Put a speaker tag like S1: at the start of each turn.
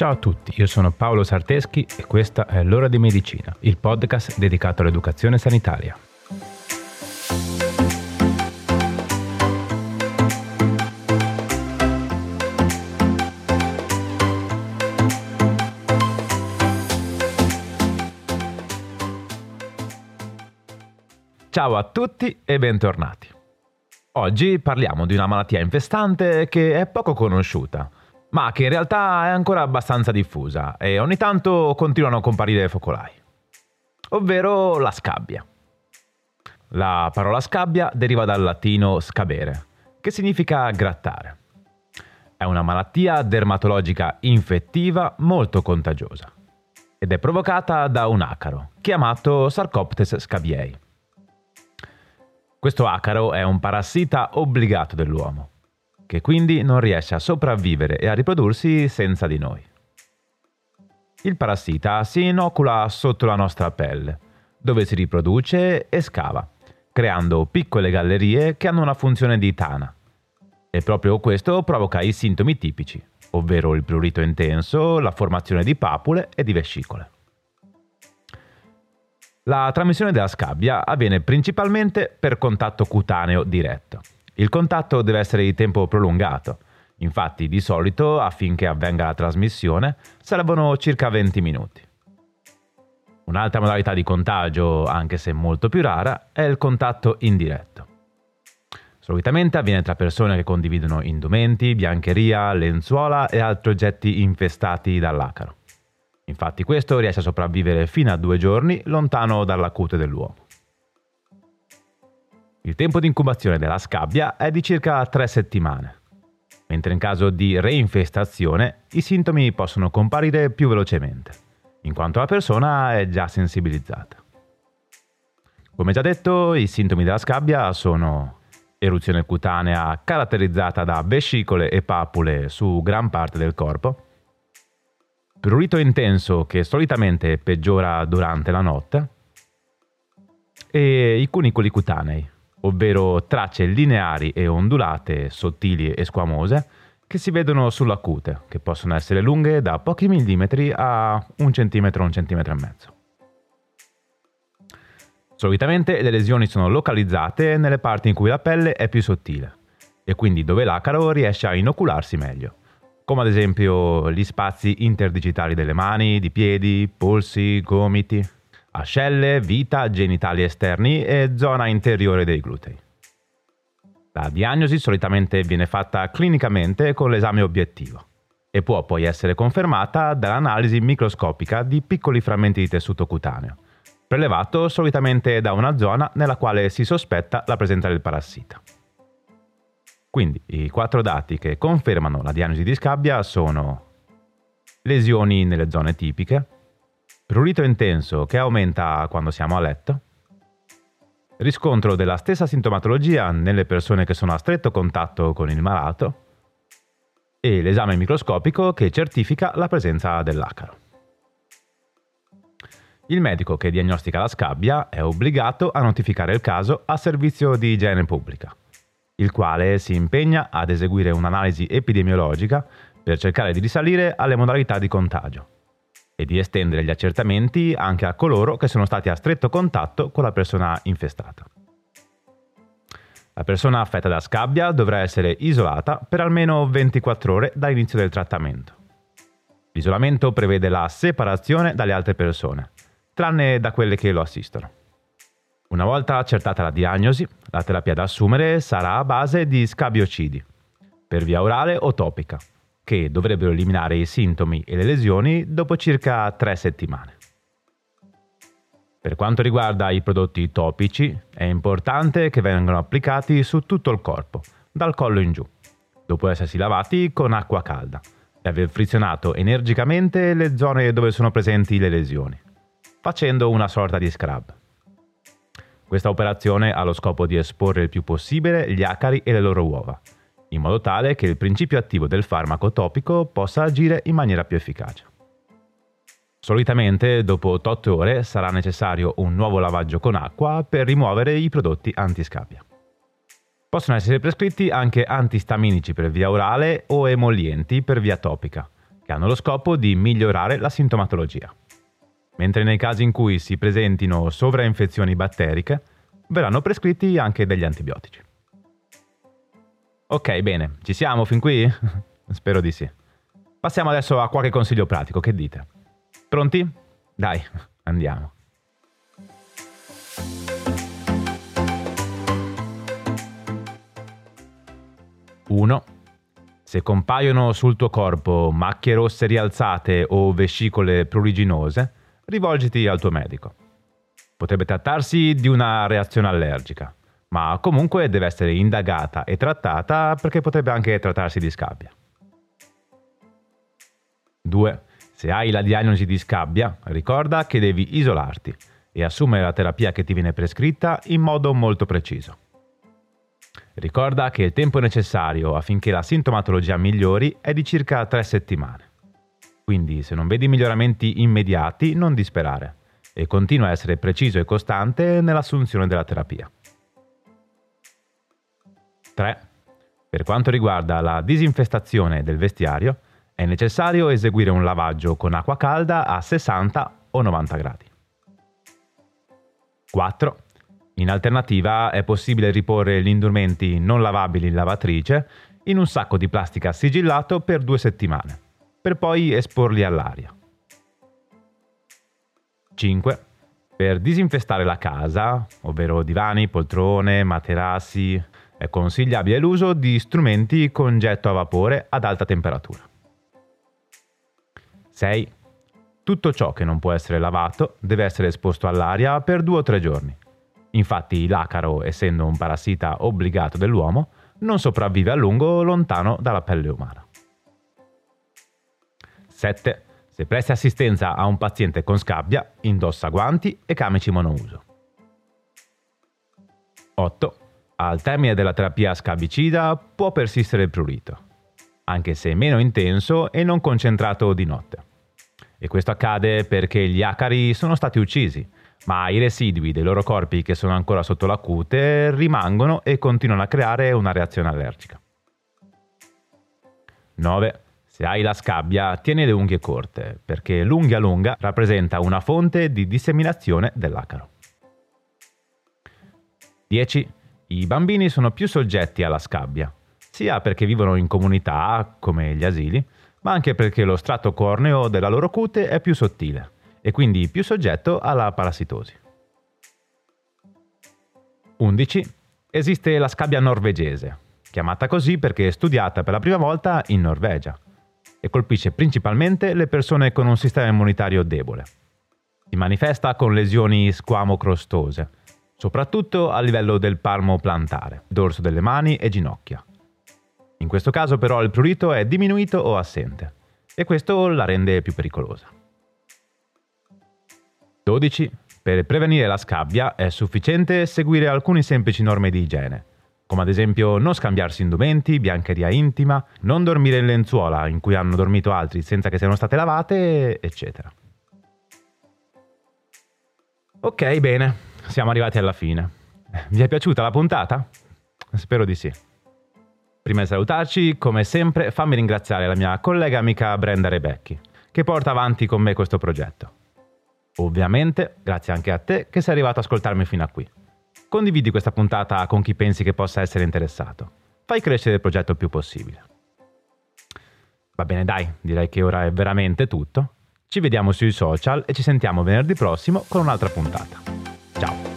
S1: Ciao a tutti, io sono Paolo Sarteschi e questa è L'ora di medicina, il podcast dedicato all'educazione sanitaria. Ciao a tutti e bentornati. Oggi parliamo di una malattia infestante che è poco conosciuta ma che in realtà è ancora abbastanza diffusa e ogni tanto continuano a comparire focolai, ovvero la scabbia. La parola scabbia deriva dal latino scabere, che significa grattare. È una malattia dermatologica infettiva molto contagiosa ed è provocata da un acaro, chiamato Sarcoptes scabiei. Questo acaro è un parassita obbligato dell'uomo che quindi non riesce a sopravvivere e a riprodursi senza di noi. Il parassita si inocula sotto la nostra pelle, dove si riproduce e scava, creando piccole gallerie che hanno una funzione di tana. E proprio questo provoca i sintomi tipici, ovvero il prurito intenso, la formazione di papule e di vescicole. La trasmissione della scabbia avviene principalmente per contatto cutaneo diretto. Il contatto deve essere di tempo prolungato. Infatti, di solito, affinché avvenga la trasmissione, servono circa 20 minuti. Un'altra modalità di contagio, anche se molto più rara, è il contatto indiretto. Solitamente avviene tra persone che condividono indumenti, biancheria, lenzuola e altri oggetti infestati dall'acaro. Infatti questo riesce a sopravvivere fino a due giorni lontano dalla cute dell'uomo. Il tempo di incubazione della scabbia è di circa 3 settimane, mentre in caso di reinfestazione i sintomi possono comparire più velocemente, in quanto la persona è già sensibilizzata. Come già detto, i sintomi della scabbia sono eruzione cutanea caratterizzata da vescicole e papule su gran parte del corpo, prurito intenso che solitamente peggiora durante la notte e i cunicoli cutanei, ovvero tracce lineari e ondulate, sottili e squamose, che si vedono sulla cute, che possono essere lunghe da pochi millimetri a un centimetro, un centimetro e mezzo. Solitamente le lesioni sono localizzate nelle parti in cui la pelle è più sottile e quindi dove l'acaro riesce a inocularsi meglio, come ad esempio gli spazi interdigitali delle mani, di piedi, polsi, gomiti ascelle, vita, genitali esterni e zona interiore dei glutei. La diagnosi solitamente viene fatta clinicamente con l'esame obiettivo e può poi essere confermata dall'analisi microscopica di piccoli frammenti di tessuto cutaneo, prelevato solitamente da una zona nella quale si sospetta la presenza del parassita. Quindi i quattro dati che confermano la diagnosi di scabbia sono lesioni nelle zone tipiche, prurito intenso che aumenta quando siamo a letto, riscontro della stessa sintomatologia nelle persone che sono a stretto contatto con il malato. E l'esame microscopico che certifica la presenza dell'acaro. Il medico che diagnostica la scabbia è obbligato a notificare il caso al servizio di igiene pubblica, il quale si impegna ad eseguire un'analisi epidemiologica per cercare di risalire alle modalità di contagio e di estendere gli accertamenti anche a coloro che sono stati a stretto contatto con la persona infestata. La persona affetta da scabbia dovrà essere isolata per almeno 24 ore dall'inizio del trattamento. L'isolamento prevede la separazione dalle altre persone, tranne da quelle che lo assistono. Una volta accertata la diagnosi, la terapia da assumere sarà a base di scabiocidi, per via orale o topica, che dovrebbero eliminare i sintomi e le lesioni dopo circa tre settimane. Per quanto riguarda i prodotti topici, è importante che vengano applicati su tutto il corpo, dal collo in giù, dopo essersi lavati con acqua calda e aver frizionato energicamente le zone dove sono presenti le lesioni, facendo una sorta di scrub. Questa operazione ha lo scopo di esporre il più possibile gli acari e le loro uova, in modo tale che il principio attivo del farmaco topico possa agire in maniera più efficace. Solitamente dopo 8 ore sarà necessario un nuovo lavaggio con acqua per rimuovere i prodotti antiscabbia. Possono essere prescritti anche antistaminici per via orale o emollienti per via topica, che hanno lo scopo di migliorare la sintomatologia. Mentre nei casi in cui si presentino sovrainfezioni batteriche, verranno prescritti anche degli antibiotici. Ok, bene, ci siamo fin qui? Spero di sì. Passiamo adesso a qualche consiglio pratico, che dite? Pronti? Dai, andiamo. Uno. Se compaiono sul tuo corpo macchie rosse rialzate o vescicole pruriginose, rivolgiti al tuo medico. Potrebbe trattarsi di una reazione allergica, ma comunque deve essere indagata e trattata perché potrebbe anche trattarsi di scabbia. 2. Se hai la diagnosi di scabbia, ricorda che devi isolarti e assumere la terapia che ti viene prescritta in modo molto preciso. Ricorda che il tempo necessario affinché la sintomatologia migliori è di circa 3 settimane. Quindi se non vedi miglioramenti immediati non disperare e continua a essere preciso e costante nell'assunzione della terapia. 3. Per quanto riguarda la disinfestazione del vestiario, è necessario eseguire un lavaggio con acqua calda a 60 o 90 gradi. 4. In alternativa è possibile riporre gli indumenti non lavabili in lavatrice in un sacco di plastica sigillato per due settimane, per poi esporli all'aria. 5. Per disinfestare la casa, ovvero divani, poltrone, materassi, è consigliabile l'uso di strumenti con getto a vapore ad alta temperatura. 6. Tutto ciò che non può essere lavato deve essere esposto all'aria per 2 o 3 giorni. Infatti l'acaro, essendo un parassita obbligato dell'uomo, non sopravvive a lungo lontano dalla pelle umana. 7. Se presti assistenza a un paziente con scabbia, indossa guanti e camici monouso. 8. Al termine della terapia scabicida può persistere il prurito, anche se meno intenso e non concentrato di notte. E questo accade perché gli acari sono stati uccisi, ma i residui dei loro corpi che sono ancora sotto la cute rimangono e continuano a creare una reazione allergica. 9. Se hai la scabbia, tieni le unghie corte, perché l'unghia lunga rappresenta una fonte di disseminazione dell'acaro. 10. I bambini sono più soggetti alla scabbia, sia perché vivono in comunità, come gli asili, ma anche perché lo strato corneo della loro cute è più sottile e quindi più soggetto alla parassitosi. 11. Esiste la scabbia norvegese, chiamata così perché è studiata per la prima volta in Norvegia e colpisce principalmente le persone con un sistema immunitario debole. Si manifesta con lesioni squamocrostose, soprattutto a livello del palmo plantare, dorso delle mani e ginocchia. In questo caso però il prurito è diminuito o assente e questo la rende più pericolosa. 12. Per prevenire la scabbia è sufficiente seguire alcune semplici norme di igiene, come ad esempio non scambiarsi indumenti, biancheria intima, non dormire in lenzuola in cui hanno dormito altri senza che siano state lavate, eccetera. Ok, bene, siamo arrivati alla fine. Vi è piaciuta la puntata? Spero di sì. Prima di salutarci, come sempre, fammi ringraziare la mia collega amica Brenda Rebecchi, che porta avanti con me questo progetto. Ovviamente, grazie anche a te che sei arrivato ad ascoltarmi fino a qui. Condividi questa puntata con chi pensi che possa essere interessato. Fai crescere il progetto il più possibile. Va bene, dai, direi che ora è veramente tutto. Ci vediamo sui social e ci sentiamo venerdì prossimo con un'altra puntata. Ciao!